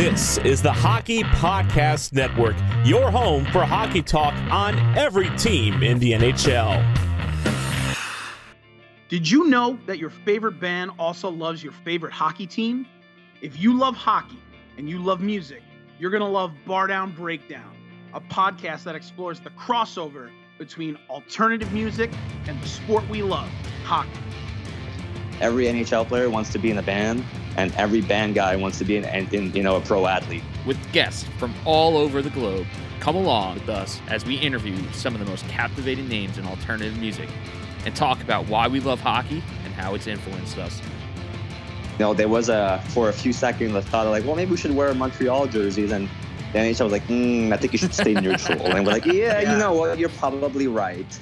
This is the Hockey Podcast Network, your home for hockey talk on every team in the NHL. Did you know that your favorite band also loves your favorite hockey team? If you love hockey and you love music, you're going to love Bar Down Breakdown, a podcast that explores the crossover between alternative music and the sport we love, hockey. Every NHL player wants to be in a band, and every band guy wants to be in, in you know a pro athlete. With guests from all over the globe, come along with us as we interview some of the most captivating names in alternative music and talk about why we love hockey and how it's influenced us. You know, there was a for a few seconds I thought like, well, maybe we should wear a Montreal jerseys, and the NHL was like, mm, I think you should stay neutral, and we're like, yeah, yeah, you know what, you're probably right.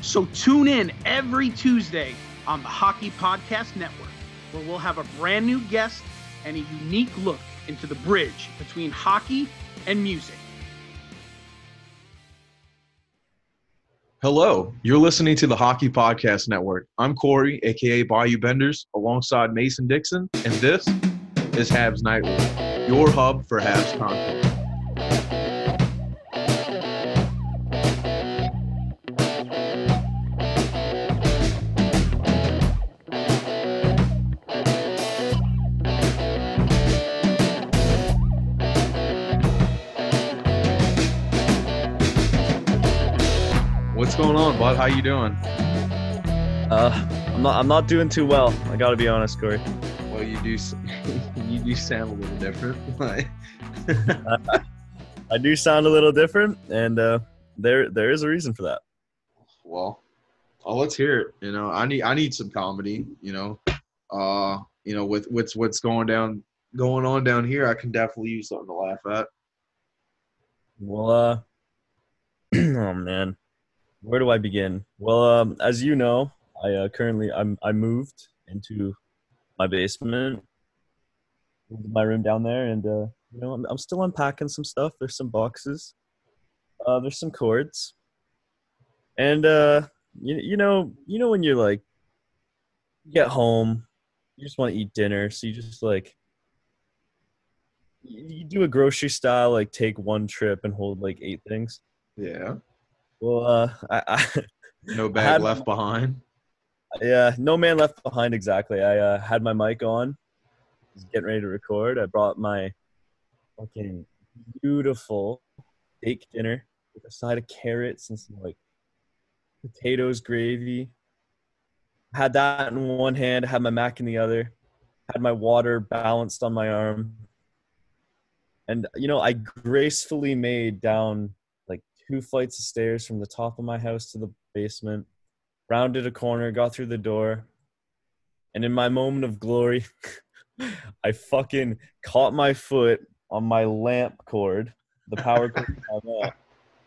So tune in every Tuesday on the Hockey Podcast Network, where we'll have a brand new guest and a unique look into the bridge between hockey and music. Hello, you're listening to the Hockey Podcast Network. I'm Corey, aka Bayou Benders, alongside Mason Dixon, and this is Habs Nightly, your hub for Habs content. Going on, bud? How you doing? Uh, I'm not. I'm not doing too well. I gotta be honest, Corey. Well, you do. you do sound a little different. Like, I do sound a little different, and uh, there there is a reason for that. well, oh, let's hear it. You know, I need I need some comedy. You know, uh, you know, with what's what's going down going on down here, I can definitely use something to laugh at. Well, uh, oh man, where do I begin? Well, um, as you know, I uh, currently I'm I moved into my basement, moved my room down there, and uh, you know I'm, I'm still unpacking some stuff. There's some boxes, uh, there's some cords, and uh, you you know you know when you're like you get home, you just want to eat dinner, so you just like you you do a grocery style like take one trip and hold like eight things. Yeah, Well, uh, I, I no I bag had- left behind. yeah, no man left behind exactly. I uh, had my mic on, was getting ready to record. I brought my fucking beautiful steak dinner with a side of carrots and some like potatoes, gravy. Had that in one hand, had my mac in the other, had my water balanced on my arm. And you know, I gracefully made down two flights of stairs from the top of my house to the basement rounded a corner, got through the door, and in my moment of glory, I fucking caught my foot on my lamp cord, the power cord, that,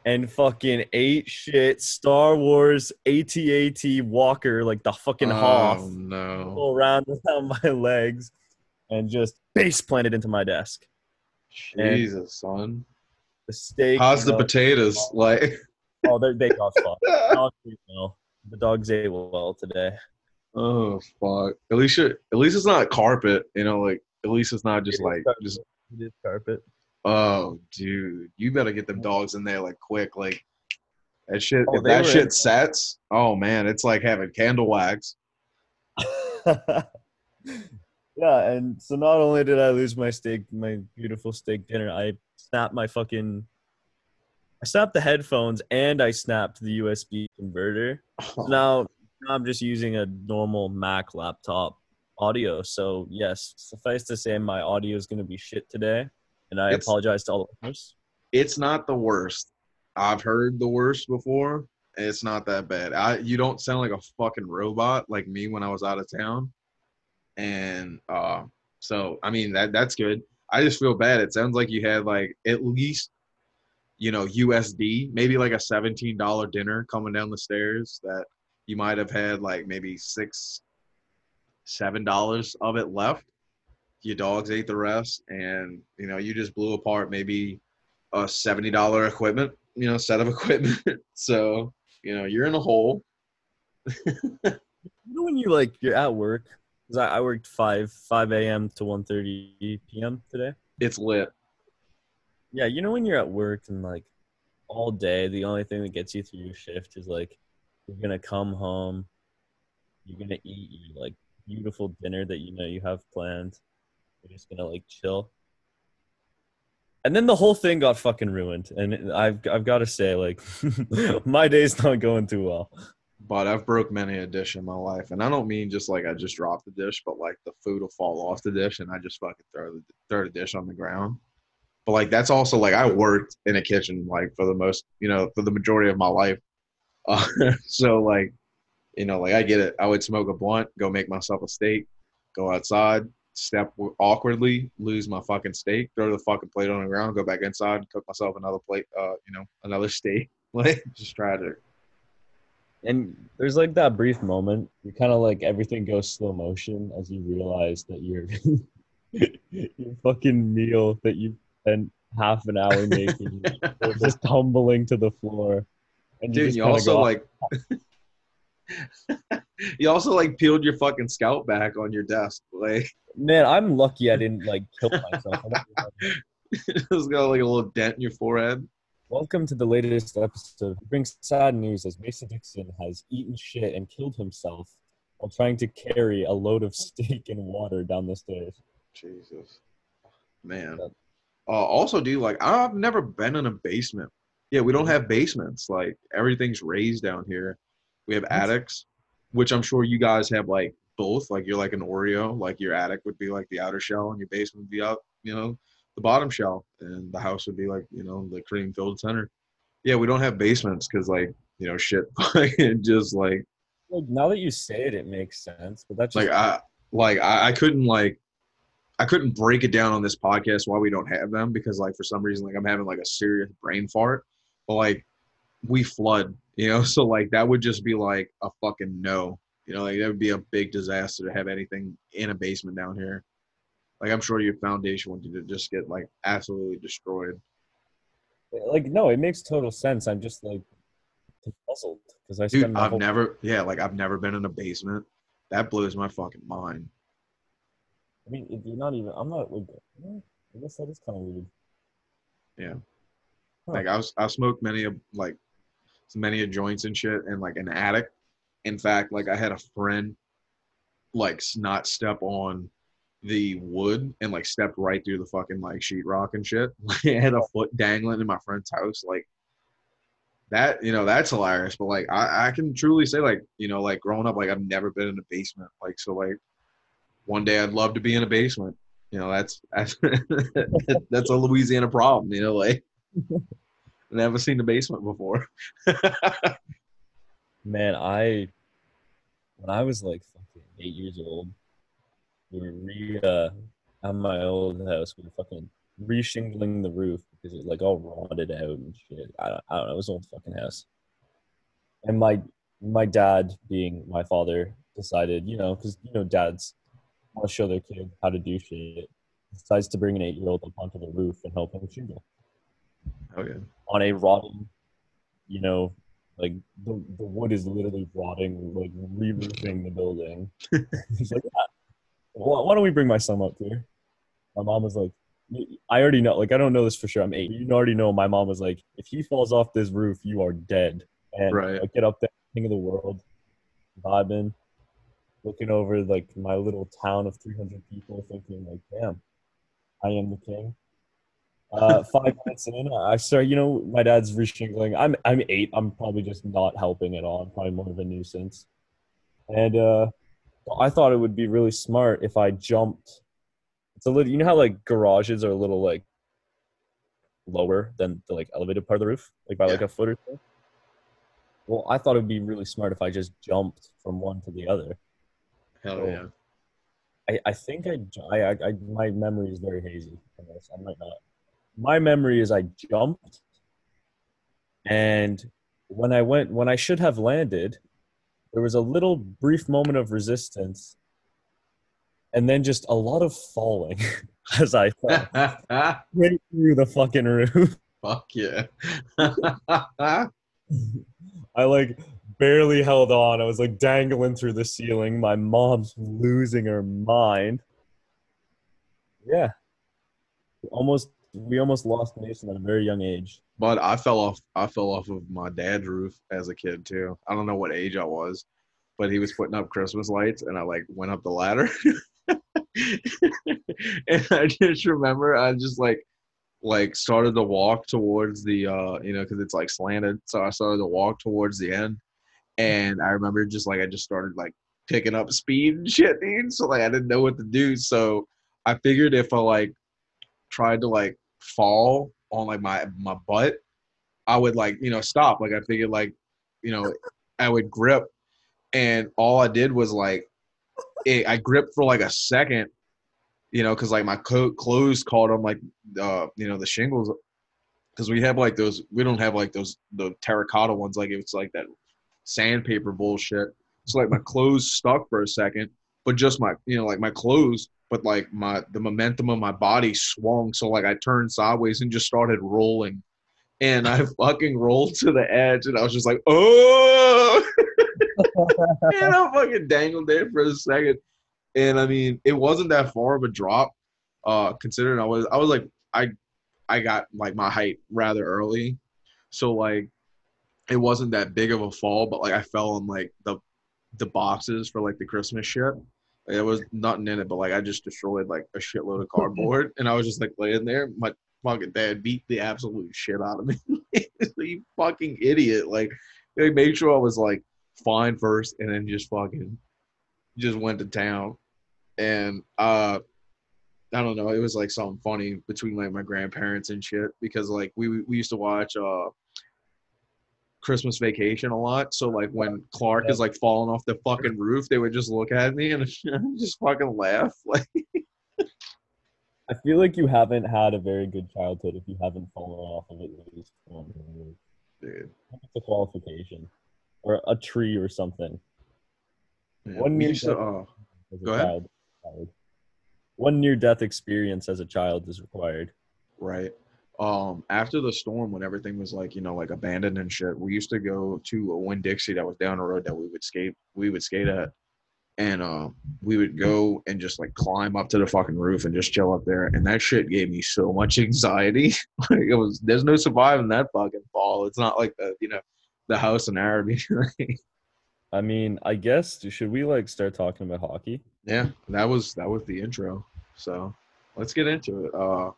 and fucking ate shit. Star Wars AT-AT Walker, like the fucking Oh Hoth, no! all around around my legs, and just base planted into my desk. And- Jesus, son. The steak. How's the potatoes? Like, Oh, they they got fucked. Dogs ate well. The dogs ate well today. oh fuck. At least at least it's not carpet. You know, like at least it's not just like just. It is carpet. Oh, dude, you better get them dogs in there like quick. Like that shit. Oh, if that were shit sets, oh man, it's like having candle wax. yeah, and so not only did I lose my steak, my beautiful steak dinner, I snapped my fucking, I snapped the headphones and I snapped the USB converter. So now, now I'm just using a normal Mac laptop audio. So yes, suffice to say, my audio is going to be shit today, and I It's- apologize to all the listeners. It's not the worst. I've heard the worst before. It's not that bad. I you don't sound like a fucking robot like me when I was out of town. And uh so I mean that that's good. I just feel bad. It sounds like you had like at least you know USD, maybe like a $17 dinner coming down the stairs that you might have had like maybe 6 seven dollars of it left. Your dogs ate the rest, and you know you just blew apart maybe a seventy dollar equipment, you know, set of equipment. so you know you're in a hole. You know when you like you're at work 'Cause I, I worked five five a.m. to 1.30 p.m. today. It's lit. Yeah, you know when you're at work and like all day, the only thing that gets you through your shift is like you're gonna come home, you're gonna eat your like beautiful dinner that you know you have planned. You're just gonna like chill. And then the whole thing got fucking ruined, and I've I've got to say, like, my day's not going too well. But I've broke many a dish in my life, and I don't mean just like I just dropped the dish, but like the food will fall off the dish, and I just fucking throw the throw the dish on the ground. But like that's also like I worked in a kitchen like for the most, you know, for the majority of my life. Uh, so like, you know, like I get it. I would smoke a blunt, go make myself a steak, go outside, step awkwardly, lose my fucking steak, throw the fucking plate on the ground, go back inside, cook myself another plate, uh, you know, another steak. Like just tragic. And there's like that brief moment, you kind of like everything goes slow motion as you realize that your your fucking meal that you spent half an hour making is just tumbling to the floor. And Dude, just you also like you also like peeled your fucking scalp back on your desk. Like man, I'm lucky I didn't like kill myself. Just got like a little dent in your forehead. Welcome to the latest episode. It brings sad news as Mason Dixon has eaten shit and killed himself while trying to carry a load of steak and water down the stairs. Jesus. Man. Uh, also, dude, like I've never been in a basement. Yeah, we don't have basements. Like everything's raised down here. We have attics, which I'm sure you guys have like both. Like you're like an Oreo. Like your attic would be like the outer shell, and your basement would be out, you know, the bottom shell, and the house would be like you know the cream filled center. Yeah, we don't have basements because like you know shit, just like Like now that you say it, it makes sense. But that's just, like I like I, I couldn't like I couldn't break it down on this podcast why we don't have them because like for some reason like I'm having like a serious brain fart. But like we flood, you know, so like that would just be like a fucking no. You know, like that would be a big disaster to have anything in a basement down here. Like I'm sure your foundation would just get like absolutely destroyed. like no, it makes total sense. I'm just like puzzled because I. Dude, I've whole never yeah, like I've never been in a basement. That blows my fucking mind. I mean, if you're not even. I'm not. Like, I guess that is kind of weird. Huh. Like I was, I smoked many of like many of joints and shit in like an attic. In fact, like I had a friend like not step on the wood and like stepped right through the fucking like sheetrock and shit. I had a foot dangling in my friend's house. Like that, you know, that's hilarious. But like I, I can truly say like, you know, like growing up, like I've never been in a basement. Like so like one day I'd love to be in a basement. You know, that's that's that's a Louisiana problem, you know, like Never seen the basement before. Man, I when I was like fucking eight years old, were re uh at my old house. We were fucking re-shingling the roof because it like all rotted out and shit. I don't, I don't know. It was an old fucking house. And my my dad, being my father, decided, you know, because you know, dads want to show their kid how to do shit. Decides to bring an eight-year-old up onto the roof and help him shingle Oh yeah. on a rotting, you know, like the, the wood is literally rotting, like re-roofing the building. He's like, yeah. Why, why don't we bring my son up here? My mom was like, I already know, like, I don't know this for sure. I'm eight. You already know my mom was like, if he falls off this roof, you are dead. And Right. I get up there, king of the world, vibing, looking over like my little town of 300 people, thinking like, damn, I am the king. Uh, five minutes in, I start. You know, my dad's reshingling. I'm I'm eight. I'm probably just not helping at all. I'm probably more of a nuisance. And uh, I thought it would be really smart if I jumped. It's a little. You know how like garages are a little like lower than the like elevated part of the roof, like by like a foot or so. Well, I thought it would be really smart if I just jumped from one to the other. Hell Oh. yeah. I, I think I, I, I, I my memory is very hazy on this. I might not. My memory is I jumped, and when I went, when I should have landed, there was a little brief moment of resistance, and then just a lot of falling as I fell right through the fucking roof. Fuck yeah. I like barely held on. I was like dangling through the ceiling. My mom's losing her mind. Yeah. Almost we almost lost Mason at a very young age. But I fell off. I fell off of my dad's roof as a kid too. I don't know what age I was, but he was putting up Christmas lights, and I like went up the ladder. and I just remember I just like like started to walk towards the uh you know because it's like slanted, so I started to walk towards the end, and I remember just like I just started like picking up speed and shit, dude. So like I didn't know what to do, so I figured if I like tried to like fall on like my my butt, I would like you know stop. Like I figured like you know I would grip, and all I did was like it, I gripped for like a second, you know, because like my coat clothes caught on like uh you know the shingles, because we have like those we don't have like those the terracotta ones like it's like that sandpaper bullshit. So like my clothes stuck for a second, but just my you know like my clothes but like my the momentum of my body swung so like i turned sideways and just started rolling. And i fucking rolled to the edge and i was just like oh! And i fucking dangled there for a second. And i mean it wasn't that far of a drop uh considering i was i was like i i got like my height rather early. So like it wasn't that big of a fall but like i fell on like the the boxes for like the christmas shit there was nothing in it, but like I just destroyed like a shitload of cardboard, and I was just like laying there. My fucking dad beat the absolute shit out of me. you fucking idiot! Like, they made sure I was like fine first, and then just fucking just went to town. And uh, I don't know, it was like something funny between like my grandparents and shit because like we we used to watch uh Christmas Vacation a lot. So like when Clark is like falling off the fucking roof, they would just look at me and just fucking laugh. Like I feel like you haven't had a very good childhood if you haven't fallen off of at least one. dude. It's a qualification, or a tree or something. Yeah, One near to, uh, as a Go ahead. child. One near death experience as a child is required. right. Um, after the storm, when everything was like, you know, like abandoned and shit, we used to go to a Winn Dixie that was down the road that we would skate, we would skate at. And uh, we would go and just like climb up to the fucking roof and just chill up there. And that shit gave me so much anxiety. like it was, there's no surviving that fucking fall. It's not like the, you know, the house in Araby. I mean, I guess should we like start talking about hockey? yeah, that was that was the intro. So let's get into it. Uh,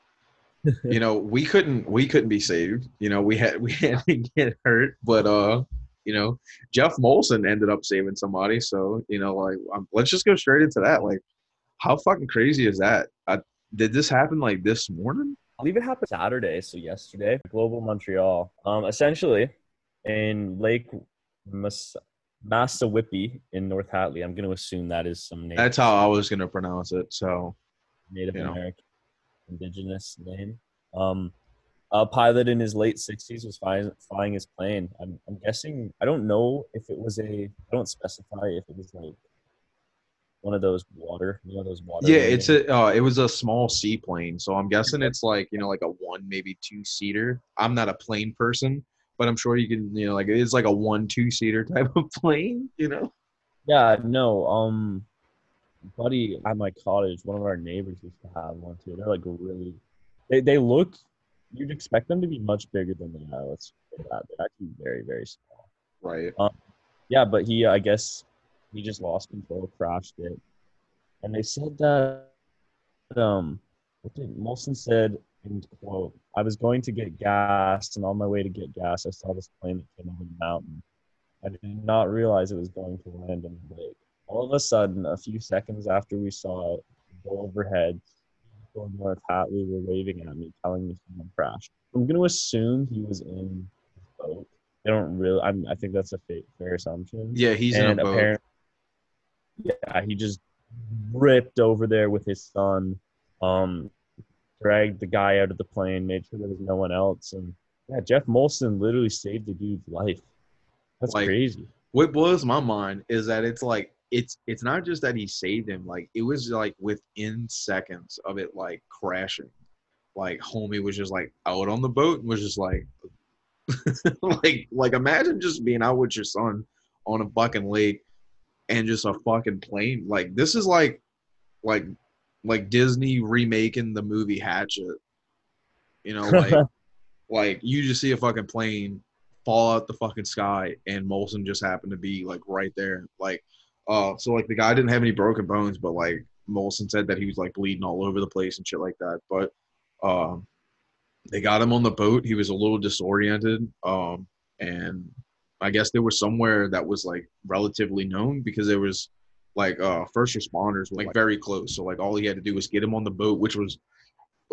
you know, we couldn't we couldn't be saved. You know, we had we had to get hurt, but uh, you know, Jeff Molson ended up saving somebody. So you know, like, um, let's just go straight into that. Like, how fucking crazy is that? I, did this happen like this morning? I believe it happened Saturday, so yesterday, Global Montreal. Um, essentially, in Lake Mas- Massawippi in North Hatley. I'm going to assume that is some Native, That's how I was gonna pronounce it. So Native you know. American indigenous name. Um, a pilot in his late 60s was flying, flying his plane. I'm, I'm guessing, I don't know if it was a, I don't specify if it was like one of those water, you know, those water. yeah, landing- it's a uh, it was a small seaplane. So I'm guessing it's like you know like a one maybe two seater. I'm not a plane person, but I'm sure you can you know like it's like a one two seater type of plane. You know. Yeah, no. Um, buddy at my cottage, one of our neighbors used to have one too. They're like really, they they look. You'd expect them to be much bigger than they are. Let's say that they're actually very very small. Right. Yeah, but he, I guess, he just lost control, crashed it, and they said that. Um, Molson said in quote? I was going to get gas, and on my way to get gas, I saw this plane that came over the mountain. I did not realize it was going to land in the lake. All of a sudden, a few seconds after we saw it go overhead, people in North Hatley were waving at me, telling me someone crashed. I'm going to assume he was in his boat. I don't really. I'm, I think that's a fa- fair assumption. Yeah, he's and in a boat. yeah, he just ripped over there with his son. Um, dragged the guy out of the plane, made sure there was no one else, and yeah, Jeff Molson literally saved the dude's life. That's Like, crazy. what blows my mind is that it's like it's it's not just that he saved him like it was like within seconds of it like crashing like homie was just like out on the boat and was just like like like imagine just being out with your son on a fucking lake and just a fucking plane. Like this is like like like Disney remaking the movie Hatchet. You know, like like you just see a fucking plane fall out the fucking sky and Molson just happened to be like right there. Like uh so like the guy didn't have any broken bones, but like Molson said that he was like bleeding all over the place and shit like that. But um they got him on the boat. He was a little disoriented. Um and I guess there was somewhere that was like relatively known because there was like uh first responders were like very close. So like all he had to do was get him on the boat, which was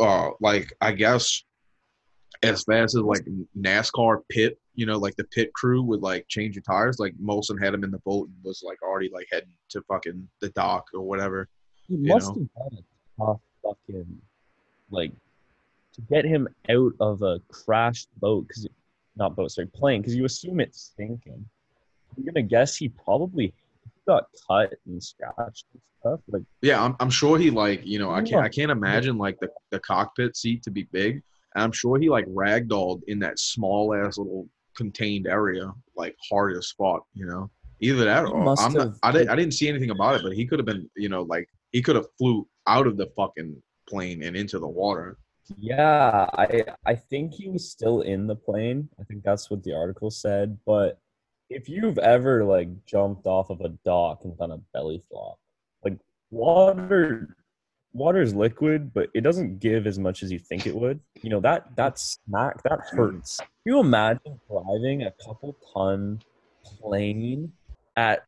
uh like I guess as fast as like NASCAR pit, you know, like the pit crew would like change your tires. Like Molson had him in the boat and was like already like heading to fucking the dock or whatever. He You must know? have been a tough fucking like to get him out of a crashed boat because not boat, sorry, plane because you assume it's sinking. I'm gonna guess he probably got cut and scratched and stuff. Like Yeah, I'm, I'm sure he like you know I can't I can't imagine like the, the cockpit seat to be big. And I'm sure he like ragdolled in that small ass little contained area like hard as fuck. You know, either that or I'm not, I didn't I didn't see anything about it, but he could have been you know like he could have flew out of the fucking plane and into the water. Yeah, I I think he was still in the plane. I think that's what the article said. But if you've ever like jumped off of a dock and done a belly flop, like water water's liquid, but it doesn't give as much as you think it would. You know, that that smack that hurts. Can you imagine driving a couple ton plane at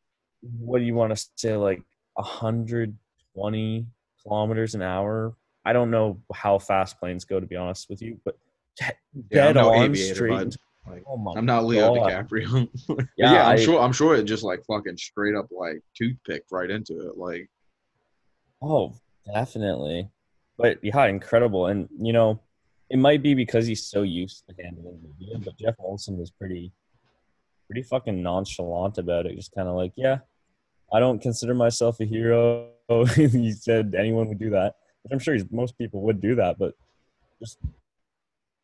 what do you want to say, like 120 kilometers an hour I don't know how fast planes go, to be honest with you, but de- Yeah, dead no on straight. Like, oh I'm not Leo God. DiCaprio. Yeah, yeah, I'm I- sure I'm sure it just like fucking straight up like toothpick right into it. Like Oh, definitely. But yeah, incredible. And you know, it might be because he's so used to handling media, but Jeff Molson was pretty pretty fucking nonchalant about it. Just kind of like, yeah, I don't consider myself a hero. he said anyone would do that. Which I'm sure he's, most people would do that, but just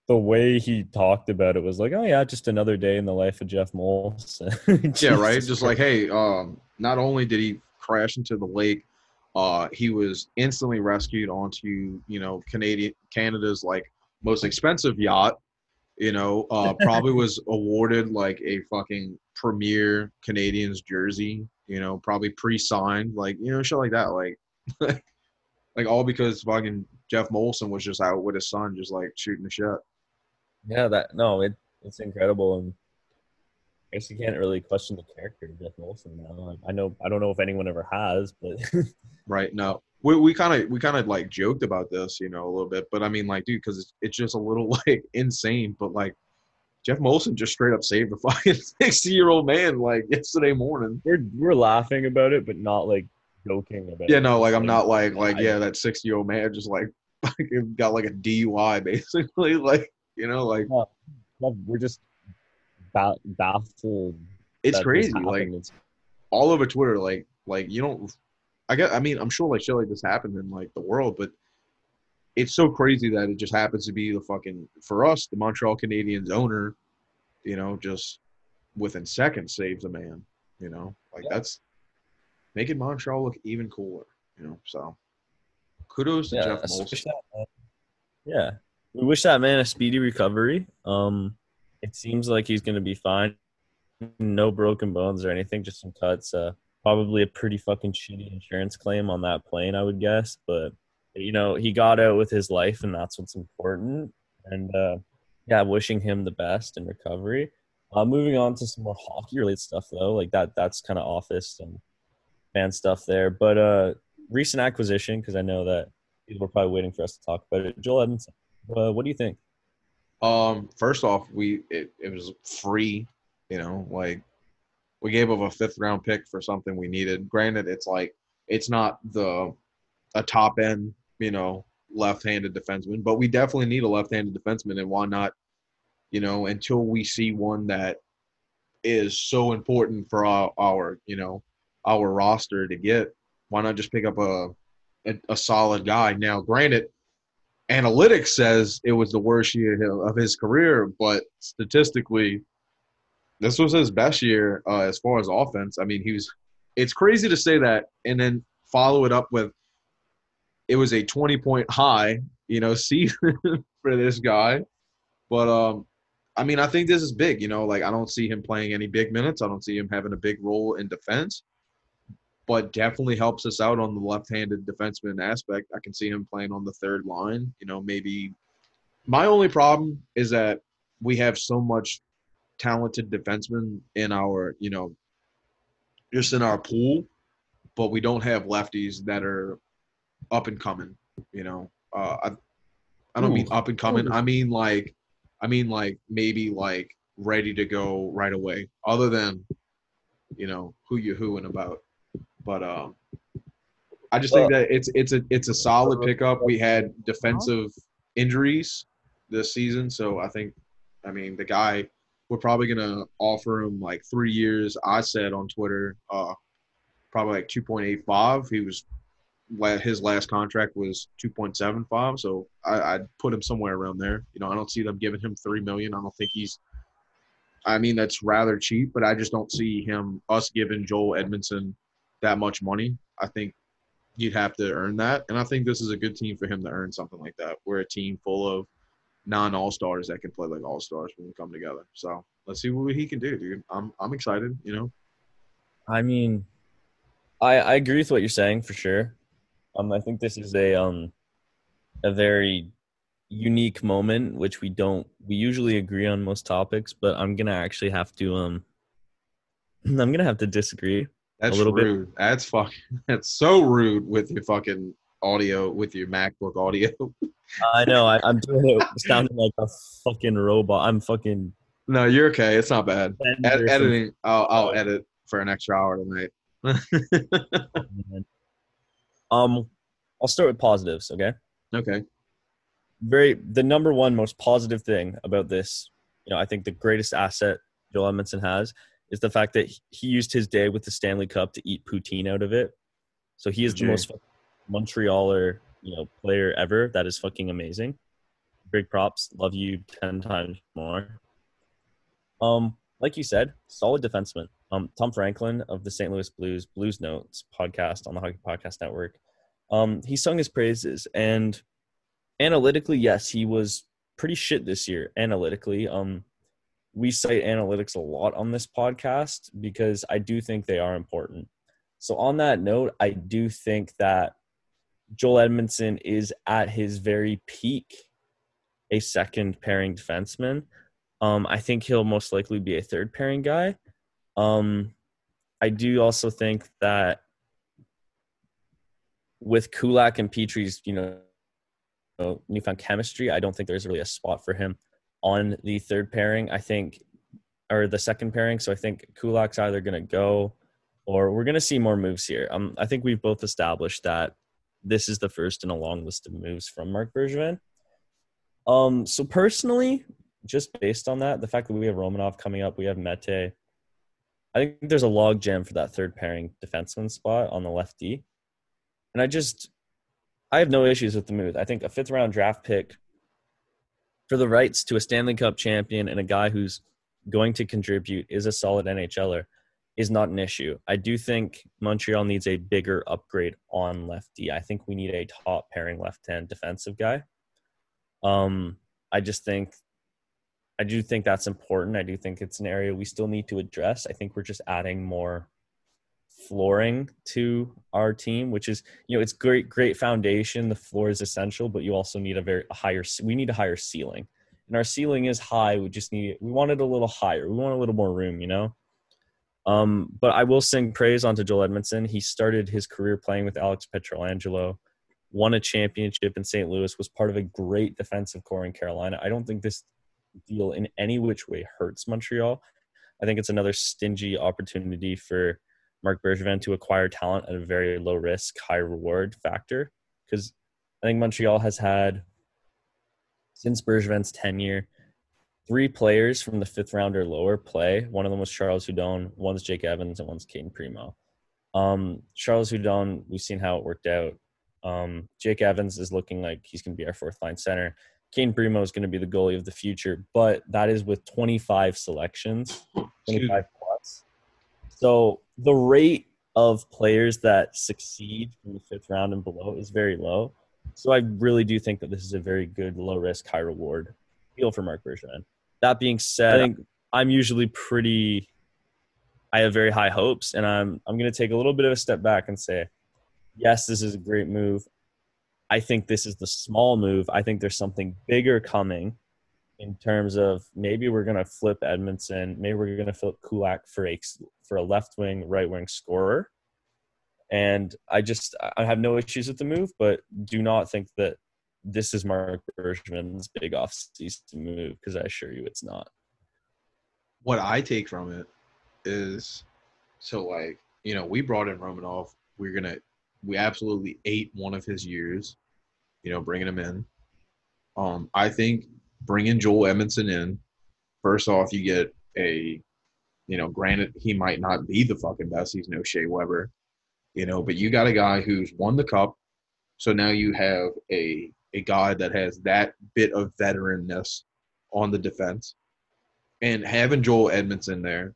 the way he talked about it was like, oh yeah, just another day in the life of Jeff Molson. Yeah, right. Just like, hey, um, not only did he crash into the lake, uh, he was instantly rescued onto, you know, Canadian Canada's like most expensive yacht. You know, uh, probably was awarded like a fucking premier Canadiens jersey. You know, probably pre-signed, like you know, shit like that. Like, like all because fucking Jeff Molson was just out with his son, just like shooting the shit. Yeah, that no, it it's incredible, and I guess you can't really question the character of Jeff Molson now. I know I don't know if anyone ever has, but Right. No, we we kind of we kind of like joked about this, you know, a little bit. But I mean, like, dude, because it's, it's just a little like insane. But like, Jeff Molson just straight up saved a fucking sixty year old man like yesterday morning. we're we're laughing about it, but not like joking about Yeah, it. Yeah, no, like I'm not like like yeah, that sixty year old man just like fucking got like a DUI basically, like you know, like we're just ba- baffled. it's crazy. Like all over Twitter, like like you don't. I get. I mean, I'm sure like shit like this happened in like the world, but it's so crazy that it just happens to be the fucking for us, the Montreal Canadiens owner, you know, just within seconds saves a man. You know, like Yeah. that's making Montreal look even cooler. You know, so kudos to yeah, Jeff Molson. yeah, we wish that man a speedy recovery. Um, it seems like he's gonna be fine. No broken bones or anything, just some cuts. Uh, probably a pretty fucking shitty insurance claim on that plane, I would guess. But you know, he got out with his life, and that's what's important. And uh, yeah, wishing him the best in recovery. Uh, moving on to some more hockey related stuff though, like that that's kind of office and fan stuff there. But uh, recent acquisition, because I know that people are probably waiting for us to talk about it. Joel Edmundson, uh, what do you think? Um, first off, we it, it was free, you know, like we gave up a fifth round pick for something we needed. Granted, it's like it's not the a top end, you know, left handed defenseman, but we definitely need a left handed defenseman, and why not, you know, until we see one that is so important for our, our you know, our roster to get, why not just pick up a a, a solid guy? Now, granted, analytics says it was the worst year of his career, but statistically, this was his best year uh, as far as offense. I mean, he was. It's crazy to say that, and then follow it up with it was a 20 point high, you know, season for this guy. But um, I mean, I think this is big. You know, like I don't see him playing any big minutes. I don't see him having a big role in defense, but definitely helps us out on the left-handed defenseman aspect. I can see him playing on the third line. You know, maybe. My only problem is that we have so much talented defensemen in our, you know, just in our pool, but we don't have lefties that are up and coming. You know, uh, I, I don't mean up and coming. I mean like, I mean like maybe like ready to go right away. Other than, you know, who you whoing about. But um, I just think that it's it's a it's a solid pickup. We had defensive injuries this season, so I think, I mean, the guy we're probably gonna offer him like three years. I said on Twitter, uh, probably like two point eight five. He was his last contract was 2.75 so I, i'd put him somewhere around there you know i don't see them giving him three million i don't think he's i mean that's rather cheap but i just don't see him us giving joel edmundson that much money i think you'd have to earn that and i think this is a good team for him to earn something like that we're a team full of non all-stars that can play like all-stars when we come together so let's see what he can do dude i'm i'm excited you know I mean, I I agree with what you're saying for sure. Um, I think this is a um a very unique moment, which we don't we usually agree on most topics, but I'm gonna actually have to um I'm gonna have to disagree. That's little bit. That's fucking. That's so rude with your fucking audio, with your MacBook audio. I know I, I'm doing it sounding like a fucking robot. I'm fucking no, you're okay. It's not bad. Ed- editing. I'll, I'll edit for an extra hour tonight. Um, I'll start with positives. Okay. okay. Very the number one most positive thing about this, you know, I think the greatest asset Joel Edmundson has is the fact that he used his day with the Stanley Cup to eat poutine out of it. So he is the most Montrealer, you know, player ever. That is fucking amazing. Big props. Love you ten times more. Um, like you said, solid defenseman. Um, Tom Franklin of the St. Louis Blues Blues Notes podcast on the Hockey Podcast Network. Um, he sung his praises, and analytically, yes, he was pretty shit this year. Analytically, um, we cite analytics a lot on this podcast because I do think they are important. So, on that note, I do think that Joel Edmundson is at his very peak, a second pairing defenseman. Um, I think he'll most likely be a third pairing guy. Um, I do also think that with Kulak and Petry's, you know, newfound chemistry, I don't think there's really a spot for him on the third pairing. I think, or the second pairing. So I think Kulak's either going to go, or we're going to see more moves here. Um, I think we've both established that this is the first in a long list of moves from Marc Bergevin. Um, so personally, just based on that, the fact that we have Romanov coming up, we have Mete. I think there's a log jam for that third pairing defenseman spot on the left D. And I just, I have no issues with the move. I think a fifth round draft pick for the rights to a Stanley Cup champion and a guy who's going to contribute is a solid NHLer is not an issue. I do think Montreal needs a bigger upgrade on lefty. I think we need a top pairing left hand defensive guy. Um, I just think I do think that's important. I do think it's an area we still need to address. I think we're just adding more flooring to our team, which is, you know, it's great, great foundation. The floor is essential, but you also need a very a higher, we need a higher ceiling. And our ceiling is high. We just need, we want it a little higher. We want a little more room, you know? Um, but I will sing praise onto Joel Edmundson. He started his career playing with Alex Pietrangelo, won a championship in St. Louis, was part of a great defensive corps in Carolina. I don't think this deal in any which way hurts Montreal. I think it's another stingy opportunity for Marc Bergevin to acquire talent at a very low risk, high reward factor. Because I think Montreal has had, since Bergevin's tenure, three players from the fifth round or lower play. One of them was Charles Hudon, one's Jake Evans, and one's Cayden Primeau. Um, Charles Hudon, we've seen how it worked out. Um, Jake Evans is looking like he's going to be our fourth line center. Kane Primeau is going to be the goalie of the future, but that is with 25 selections, 25 plus. So the rate of players that succeed from the fifth round and below is very low. So I really do think that this is a very good low risk, high reward deal for Marc Bergevin. That being said, I think I'm usually pretty. I have very high hopes, and I'm I'm going to take a little bit of a step back and say, yes, this is a great move. I think this is the small move. I think there's something bigger coming in terms of maybe we're going to flip Edmundson, maybe we're going to flip Kulak for a for a left wing, right wing scorer. And I just I have no issues with the move, but do not think that this is Marc Bergevin's big off-season move because I assure you it's not. What I take from it is so like you know we brought in Romanov. We're gonna we absolutely ate one of his years, you know, bringing him in. Um, I think bringing Joel Edmundson in, first off, you get a, you know, granted he might not be the fucking best. He's no Shea Weber, you know, but you got a guy who's won the cup, so now you have a a guy that has that bit of veteranness on the defense. And having Joel Edmundson there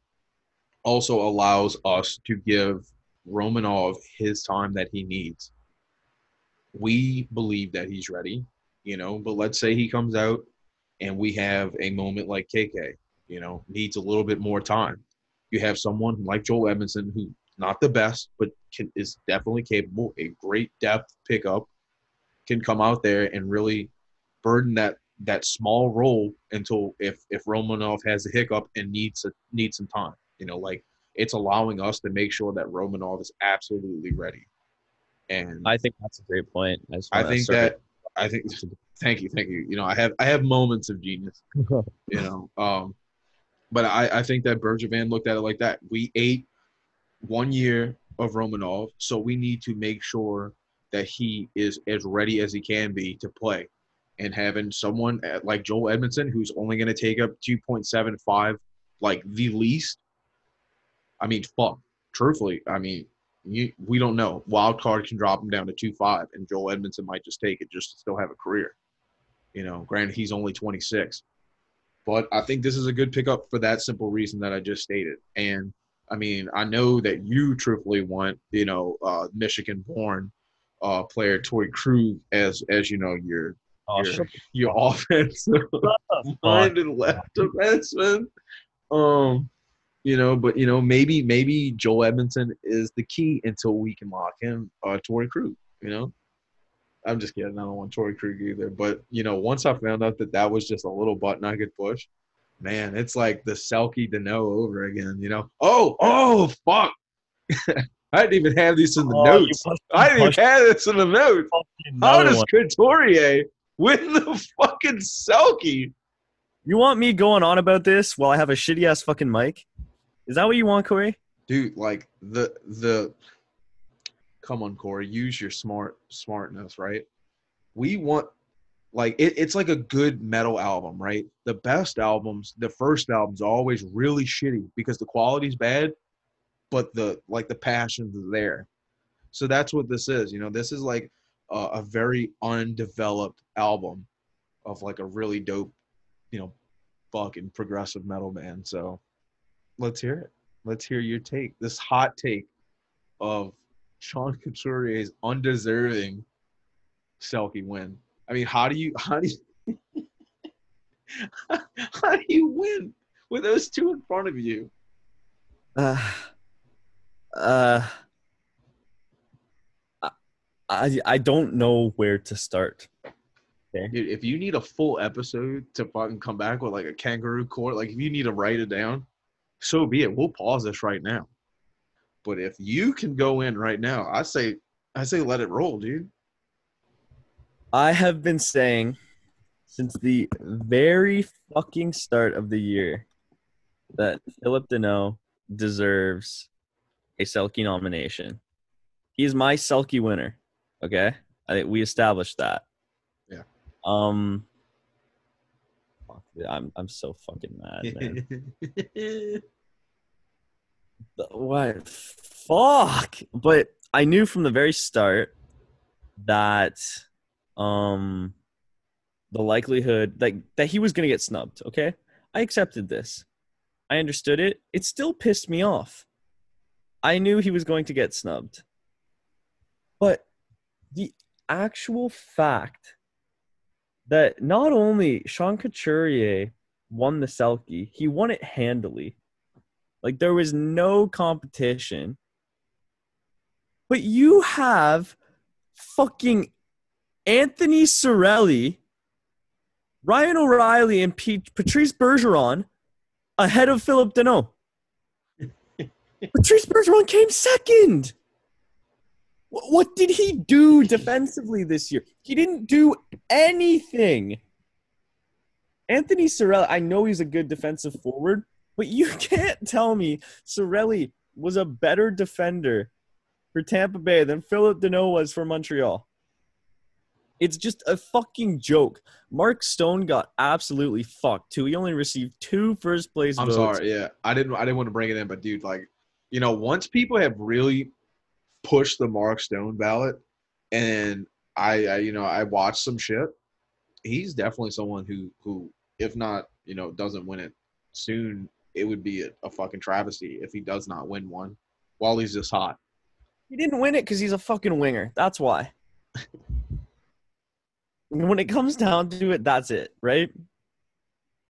also allows us to give Romanov his time that he needs. We believe that he's ready, you know, but let's say he comes out and we have a moment like KK, you know, needs a little bit more time. You have someone like Joel Edmundson who not the best, but can, is definitely capable, a great depth pickup can come out there and really burden that that small role until if if Romanov has a hiccup and needs a, needs some time. You know, like it's allowing us to make sure that Romanov is absolutely ready. And I think that's a great point. I, I think that I think thank you, thank you. You know, I have I have moments of genius. you know, um, but I I think that Bergevin looked at it like that. We ate one year of Romanov, so we need to make sure that he is as ready as he can be to play. And having someone like Joel Edmundson, who's only going to take up 2.75, like the least, I mean, fuck. Truthfully, I mean, you, we don't know. Wild card can drop him down to 2.5, and Joel Edmundson might just take it just to still have a career. You know, granted, he's only 26. But I think this is a good pickup for that simple reason that I just stated. And I mean, I know that you truthfully want, you know, uh, Michigan born uh, player Torey Krug as as you know your oh, your, your offensive minded left defenseman. Um, you know, but you know maybe maybe Joel Edmundson is the key until we can lock him uh, Torey Krug. You know, I'm just kidding. I don't want Torey Krug either. But you know, once I found out that that was just a little button I could push, man, it's like the Selke Danault over again. You know, oh oh fuck. I didn't even have these in the oh, notes. I didn't even have this in the oh, notes. How does Couturier win the fucking Selke? You want me going on about this while I have a shitty ass fucking mic? Is that what you want, Corey? Dude, like the the come on, Corey, use your smart smartness, right? We want like it, it's like a good metal album, right? The best albums, the first album's always really shitty because the quality's bad but the like the passion's there. So that's what this is. You know, this is like a, a very undeveloped album of like a really dope, you know, fucking progressive metal band. So let's hear it. Let's hear your take. This hot take of Sean Couturier's undeserving Selke win. I mean, how do you how do you how do you win with those two in front of you? Uh, uh, I I don't know where to start. Okay. Dude, if you need a full episode to fucking come back with like a kangaroo court, like if you need to write it down, so be it. We'll pause this right now. But if you can go in right now, I say I say let it roll, dude. I have been saying since the very fucking start of the year that Phillip Danault deserves a Selke nomination. He's my Selke winner. Okay, I we established that. Yeah. Um. I'm I'm so fucking mad, man. what? Fuck! But I knew from the very start that um the likelihood that that he was going to get snubbed. Okay, I accepted this. I understood it. It still pissed me off. I knew he was going to get snubbed, but the actual fact that not only Sean Couturier won the Selke, he won it handily. Like there was no competition. But you have fucking Anthony Cirelli, Ryan O'Reilly, and Patrice Bergeron ahead of Phillip Danault. Patrice Bergeron came second. What did he do defensively this year? He didn't do anything. Anthony Cirelli, I know he's a good defensive forward, but you can't tell me Cirelli was a better defender for Tampa Bay than Phillip Danault was for Montreal. It's just a fucking joke. Mark Stone got absolutely fucked too. He only received two first place I'm votes. sorry. Yeah, I didn't. I didn't want to bring it in, but dude, like, you know, once people have really pushed the Mark Stone ballot, and I, I you know, I watched some shit. He's definitely someone who, who, if not, you know, doesn't win it soon, it would be a, a fucking travesty if he does not win one while he's this hot. He didn't win it because he's a fucking winger. That's why. when it comes down to it, that's it, right?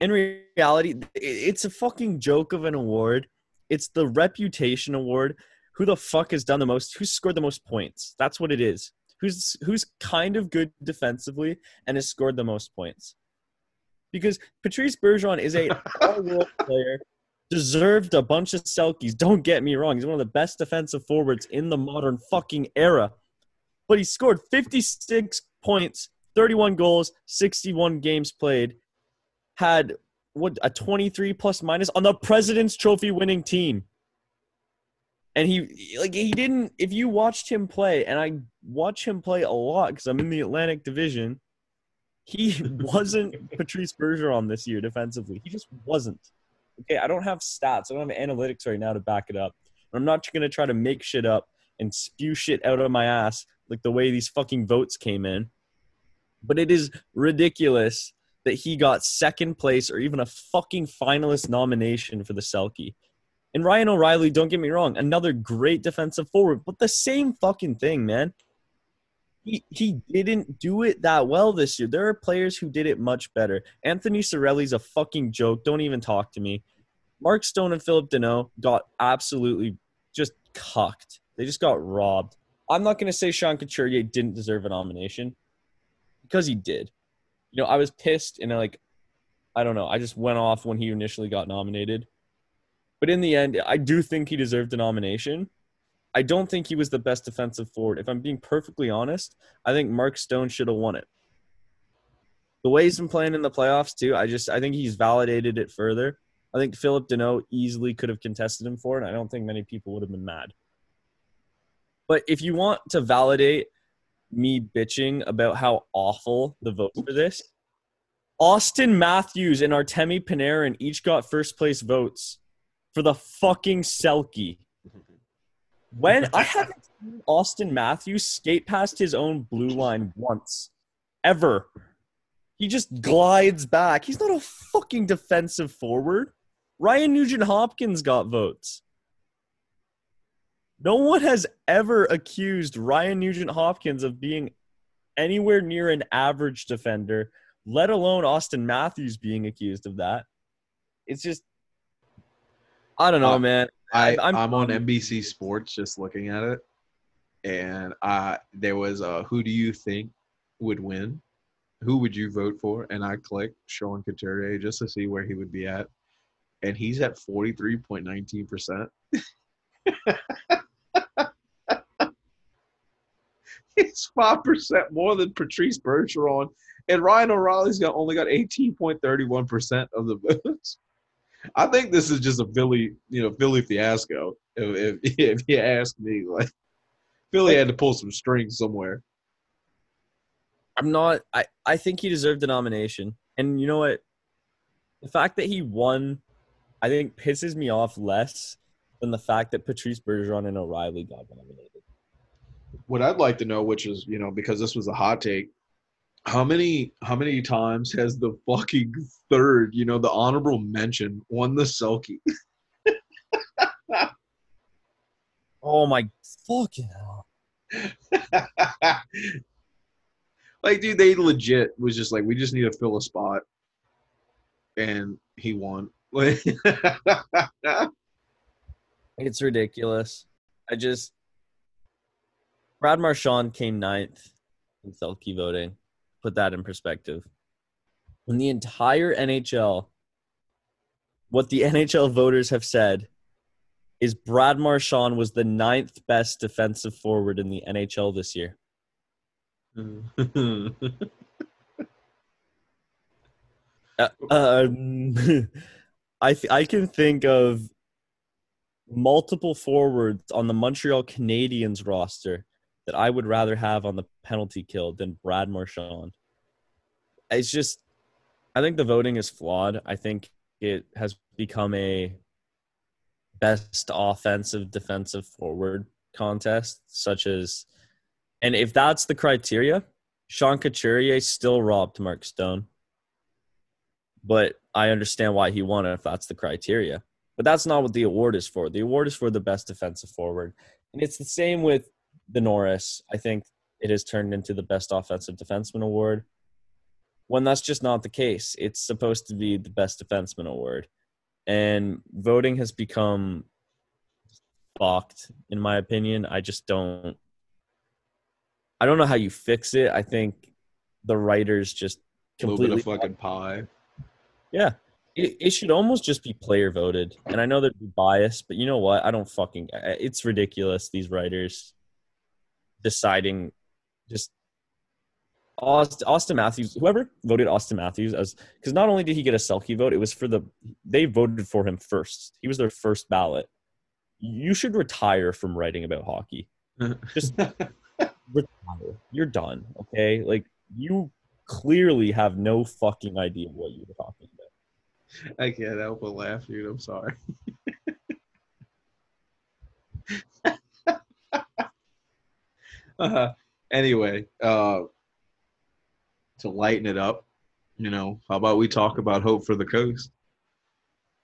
In reality, it's a fucking joke of an award. It's the reputation award. Who the fuck has done the most? Who scored the most points? That's what it is. Who's who's kind of good defensively and has scored the most points? Because Patrice Bergeron is a all-world player, deserved a bunch of Selkes. Don't get me wrong; he's one of the best defensive forwards in the modern fucking era. But he scored 56 points, 31 goals, 61 games played, had what a 23 plus minus on the President's Trophy winning team. And he like he didn't. If you watched him play, and I watch him play a lot because I'm in the Atlantic Division, he wasn't Patrice Bergeron this year defensively. He just wasn't. Okay, I don't have stats. I don't have analytics right now to back it up. I'm not going to try to make shit up and spew shit out of my ass like the way these fucking votes came in. But it is ridiculous that he got second place or even a fucking finalist nomination for the Selke. And Ryan O'Reilly, don't get me wrong, another great defensive forward, but the same fucking thing, man. He, he didn't do it that well this year. There are players who did it much better. Anthony Cirelli's a fucking joke. Don't even talk to me. Mark Stone and Phillip Danault got absolutely just cucked. They just got robbed. I'm not going to say Sean Couturier didn't deserve a nomination because he did. You know, I was pissed and like, I don't know. I just went off when he initially got nominated. But in the end, I do think he deserved a nomination. I don't think he was the best defensive forward. If I'm being perfectly honest, I think Mark Stone should have won it. The way he's been playing in the playoffs too, I just I think he's validated it further. I think Phillip Danault easily could have contested him for it, and I don't think many people would have been mad. But if you want to validate me bitching about how awful the vote for this, Auston Matthews and Artemi Panarin each got first place votes for the fucking Selke. When I haven't seen Auston Matthews skate past his own blue line once, ever. He just glides back. He's not a fucking defensive forward. Ryan Nugent Hopkins got votes. No one has ever accused Ryan Nugent Hopkins of being anywhere near an average defender, let alone Auston Matthews being accused of that. It's just, I don't know, Uh, man. I, I'm- I'm, on NBC Sports just looking at it, and uh, there was a who do you think would win? Who would you vote for? And I clicked Sean Couturier just to see where he would be at, and he's at 43.19 percent. It's five percent more than Patrice Bergeron, and Ryan O'Reilly's got only got 18.31 percent of the votes. I think this is just a Philly, you know, Philly fiasco. If if, if you ask me, like Philly had to pull some strings somewhere. I'm not. I I think he deserved the nomination, and you know what? The fact that he won, I think, pisses me off less than the fact that Patrice Bergeron and O'Reilly got nominated. What I'd like to know, which is, you know, because this was a hot take, How many how many times has the fucking third, you know, the honorable mention won the Selke? Oh my fucking hell! like, dude, they legit was just like, we just need to fill a spot, and he won. Like, It's ridiculous. I just Brad Marchand came ninth in Selke voting. Put that in perspective. In the entire NHL, what the NHL voters have said is Brad Marchand was the ninth best defensive forward in the NHL this year. Uh, um, I th- I can think of multiple forwards on the Montreal Canadiens roster that I would rather have on the penalty kill than Brad Marchand. It's just, I think the voting is flawed. I think it has become a best offensive defensive forward contest, such as, and if that's the criteria, Sean Couturier still robbed Mark Stone. But I understand why he won it if that's the criteria. But that's not what the award is for. The award is for the best defensive forward. And it's the same with the Norris. I think it has turned into the best offensive defenseman award. When that's just not the case. It's supposed to be the best defenseman award. And voting has become fucked, in my opinion. I just don't I don't know how you fix it. I think the writers just a little bit completely of fucking pie. yeah. It, it should almost just be player voted. And I know there'd be bias, but you know what? I don't fucking. It's ridiculous, these writers deciding just. Auston, Auston Matthews, whoever voted Auston Matthews as because not only did he get a Selke vote, it was for the they voted for him first. He was their first ballot. You should retire from writing about hockey. Just retire. You're done. Okay, like you clearly have no fucking idea what you were talking about. I can't help but laugh, dude. I'm sorry. anyway, uh, to lighten it up, you know, how about we talk about hope for the coast?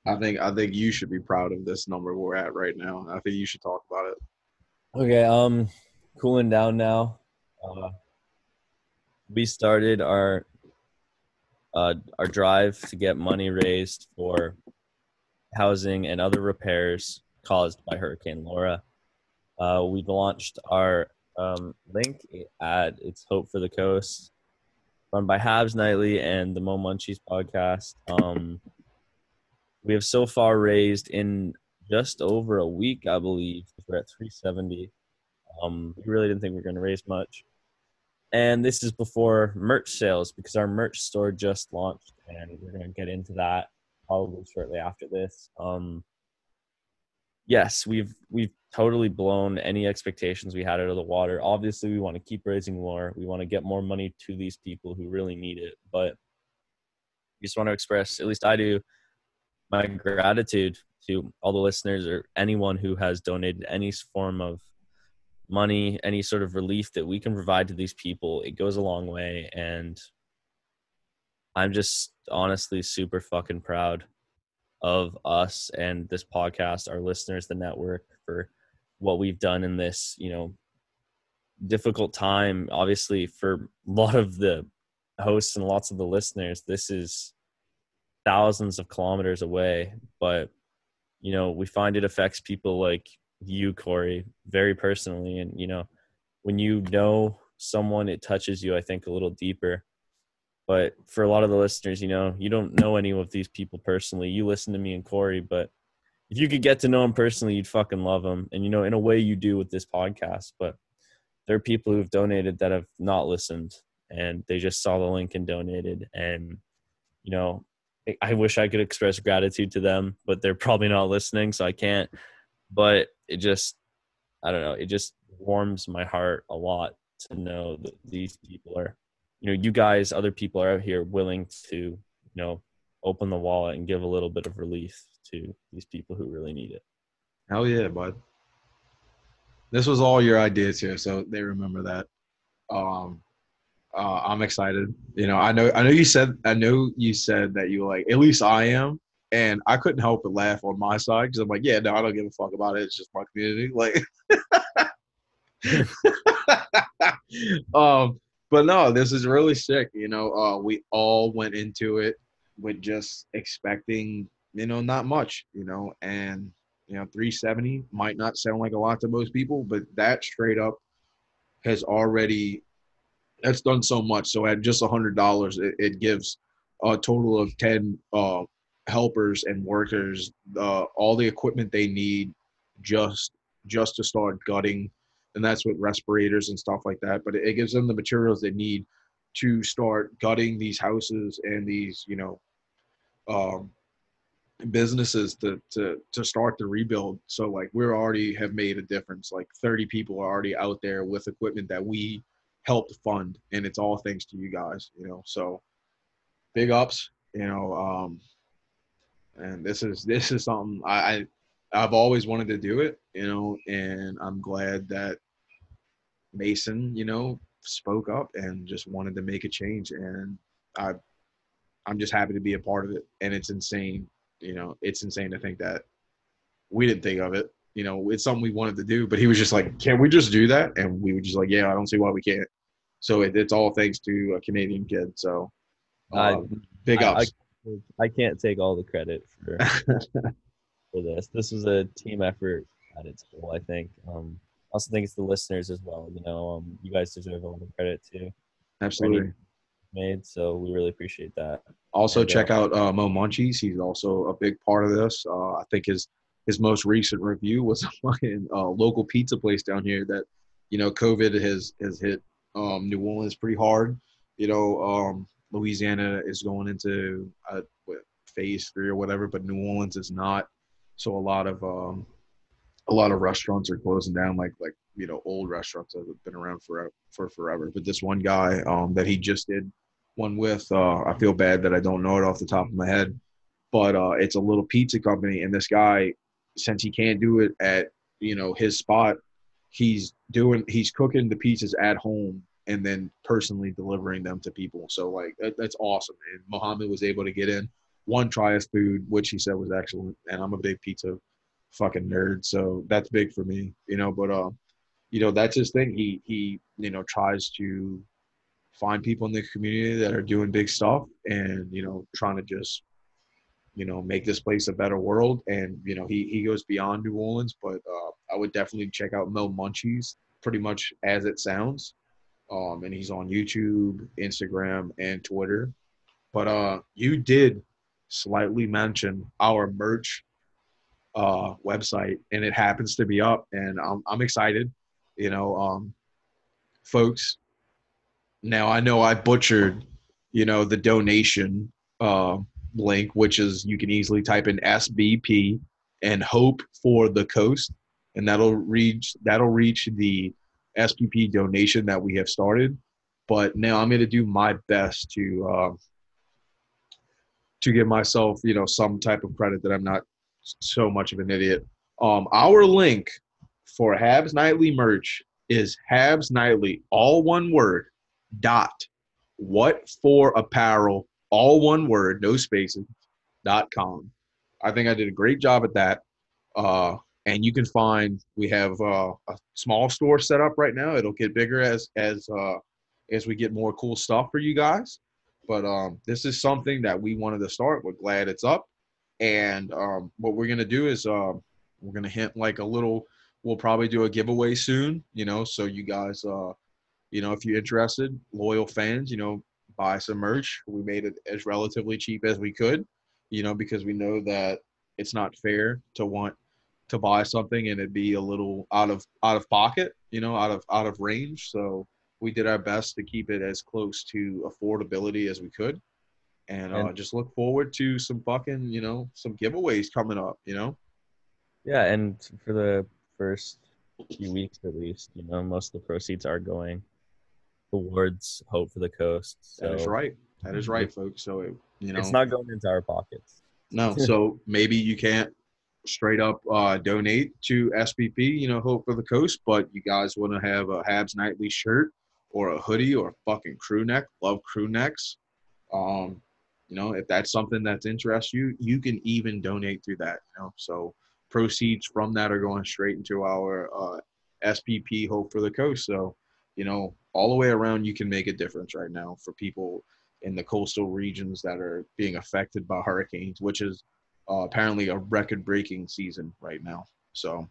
I think I think you should be proud of this number we're at right now. I think you should talk about it. Okay, um, cooling down now. Uh, we started our uh, our drive to get money raised for housing and other repairs caused by Hurricane Laura. Uh, we've launched our um, link at It's Hope for the Coast, run by Habs Nightly and the Mo Munchies podcast. Um, we have so far raised in just over a week, I believe. We're at 370. Um, we really didn't think we were going to raise much. And this is before merch sales because our merch store just launched, and we're going to get into that probably shortly after this. Um, yes, we've we've totally blown any expectations we had out of the water. Obviously, we want to keep raising more. We want to get more money to these people who really need it, but we just want to express, at least I do, my gratitude to all the listeners or anyone who has donated any form of money, any sort of relief that we can provide to these people. It goes a long way. And I'm just honestly super fucking proud of us and this podcast, our listeners, the network for what we've done in this, you know, difficult time. Obviously, for a lot of the hosts and lots of the listeners, this is thousands of kilometers away, but you know, we find it affects people like you, Corey, very personally. And, you know, when you know someone, it touches you, I think, a little deeper. But for a lot of the listeners, you know, you don't know any of these people personally. You listen to me and Corey, but if you could get to know him personally, you'd fucking love him. And, you know, in a way you do with this podcast. But there are people who've donated that have not listened and they just saw the link and donated. And, you know, I wish I could express gratitude to them, but they're probably not listening, so I can't. But it just, I don't know, it just warms my heart a lot to know that these people are, you know, you guys, other people are out here willing to, you know, open the wallet and give a little bit of relief to these people who really need it. Hell yeah, bud. This was all your ideas here, so they remember that. Um, uh, I'm excited. You know, I know I know you said I know you said that you like at least I am, and I couldn't help but laugh on my side because I'm like, yeah, no, I don't give a fuck about it. It's just my community. Like, um, but no, this is really sick. You know, uh, we all went into it with just expecting, you know, not much. You know, and you know, 370 might not sound like a lot to most people, but that straight up has already that's done so much. So at just a hundred dollars, it, it gives a total of ten uh, helpers and workers uh, all the equipment they need just just to start gutting, and that's with respirators and stuff like that. But it, it gives them the materials they need to start gutting these houses and these you know um, businesses to to to start the rebuild. So like we're already have made a difference. Like 30 people are already out there with equipment that we helped fund, and it's all thanks to you guys. You know, so big ups. You know, um, and this is this is something I, I I've always wanted to do it. You know, and I'm glad that Mason, you know, spoke up and just wanted to make a change, and I I'm just happy to be a part of it. And it's insane you know, it's insane to think that we didn't think of it. You know, it's something we wanted to do, but he was just like, "Can we just do that?" And we were just like, "Yeah, I don't see why we can't." So it, it's all thanks to a Canadian kid. So uh, big ups. I, I, can't take all the credit for for this. This was a team effort at its whole. I think. Um, I also think it's the listeners as well. You know, um, you guys deserve all the credit too. Absolutely made. So we really appreciate that. Also, and, check uh, out uh, Mo Munchies. He's also a big part of this. Uh, I think his his most recent review was a fucking uh, local pizza place down here that you know COVID has has hit um, New Orleans pretty hard. You know, um, Louisiana is going into uh, phase three or whatever, but New Orleans is not. So a lot of um, a lot of restaurants are closing down, like like you know old restaurants that have been around for for forever. But this one guy um, that he just did one with. Uh, I feel bad that I don't know it off the top of my head, but uh, it's a little pizza company, and this guy, since he can't do it at you know his spot, he's doing he's cooking the pizzas at home and then personally delivering them to people. So like that, that's awesome. And Muhammad was able to get in one try of food, which he said was excellent. And I'm a big pizza fucking nerd, so that's big for me, you know. But uh, you know that's his thing. He he you know tries to find people in the community that are doing big stuff and you know trying to just you know make this place a better world. And you know he, he goes beyond new orleans but uh, i would definitely check out mel munchies pretty much as it sounds. Um, and he's on youtube instagram and twitter. But uh, you did slightly mention our merch uh, website and it happens to be up and i'm, I'm excited. You know um, folks now I know I butchered, you know, the donation uh, link, which is you can easily type in SBP and hope for the coast, and that'll reach that'll reach the SBP donation that we have started. But now I'm going to do my best to uh, to give myself, you know, some type of credit that I'm not so much of an idiot. Um, our link for Habs Nightly merch is Habs Nightly, all one word, dot. What for apparel all one word no spaces dot com. I think i did a great job at that. Uh, and you can find we have uh, a small store set up right now. It'll get bigger as as uh, as we get more cool stuff for you guys. But um, this is something that we wanted to start. We're glad it's up. And um, what we're to do is uh, we're to hint like a little we'll probably do a giveaway soon you know so you guys uh, you know, if you're interested, loyal fans, you know, buy some merch. We made it as relatively cheap as we could, you know, because we know that it's not fair to want to buy something and it be a little out of out of pocket, you know, out of out of range. So we did our best to keep it as close to affordability as we could. And, uh, just look forward to some fucking, you know, some giveaways coming up, you know? Yeah, and for the first few weeks at least, you know, most of the proceeds are going towards Hope for the Coast. So that is right. That is right, folks. So it, you know, it's not going into our pockets. No. so maybe you can't straight up uh, donate to SBP, you know, Hope for the Coast, but you guys want to have a Habs Nightly shirt or a hoodie or a fucking crew neck. Love crew necks. Um, you know, if that's something that's interests you, you can even donate through that. You know, so proceeds from that are going straight into our uh, SBP Hope for the Coast. So, you know, all the way around, you can make a difference right now for people in the coastal regions that are being affected by hurricanes, which is uh, apparently a record-breaking season right now. So,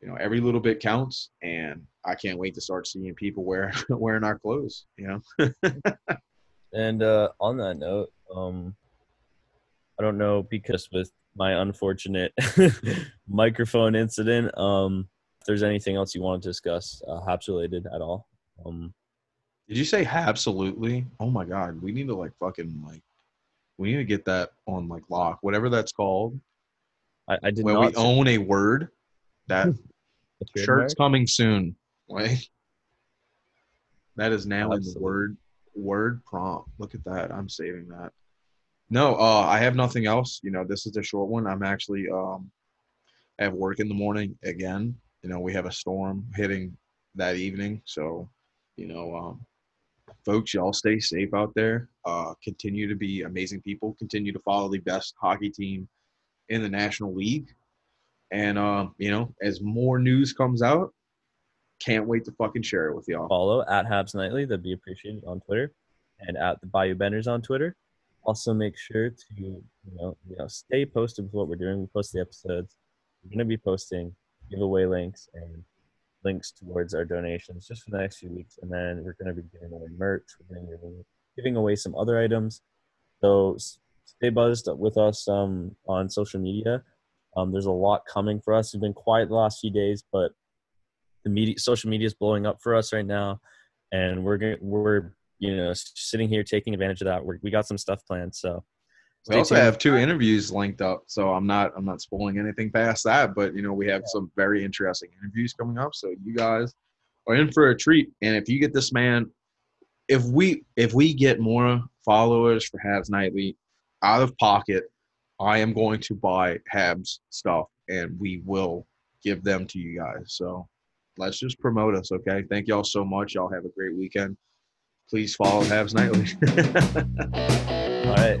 you know, every little bit counts, and I can't wait to start seeing people wear wearing our clothes. You know. and uh, on that note, um, I don't know because with my unfortunate microphone incident, um, if there's anything else you want to discuss, uh, Habs related at all. Um, Did you say absolutely? Oh my god, we need to like fucking like we need to get that on like lock, whatever that's called. I, I did When not we own a word, that shirt's coming soon. Like that is now in the word word prompt. Look at that. I'm saving that. No, uh, I have nothing else. You know, this is a short one. I'm actually um, I have work in the morning again. You know, we have a storm hitting that evening, so you know, um, folks, y'all stay safe out there. Uh, continue to be amazing people. Continue to follow the best hockey team in the National League. And uh, you know, as more news comes out, can't wait to fucking share it with y'all. follow at Habs Nightly. That'd be appreciated on Twitter, and at the Bayou Benders on Twitter. Also, make sure to you know you know stay posted with what we're doing. We post the episodes. We're going to be posting giveaway links and links towards our donations just for the next few weeks, and then we're going to be giving away merch. We're going to be giving away some other items. So stay buzzed with us um, on social media. Um, there's a lot coming for us. We've been quiet the last few days, but the media, social media is blowing up for us right now, and we're we're you know sitting here taking advantage of that. We're, we got some stuff planned, so We also tuned. have two interviews linked up, so I'm not I'm not spoiling anything past that. But you know, we have some very interesting interviews coming up, so you guys are in for a treat. And if you get this man, if we if we get more followers for Habs Nightly out of pocket, I am going to buy Habs stuff, and we will give them to you guys. So let's just promote us, okay? Thank y'all so much. Y'all have a great weekend. Please follow Habs Nightly. all right.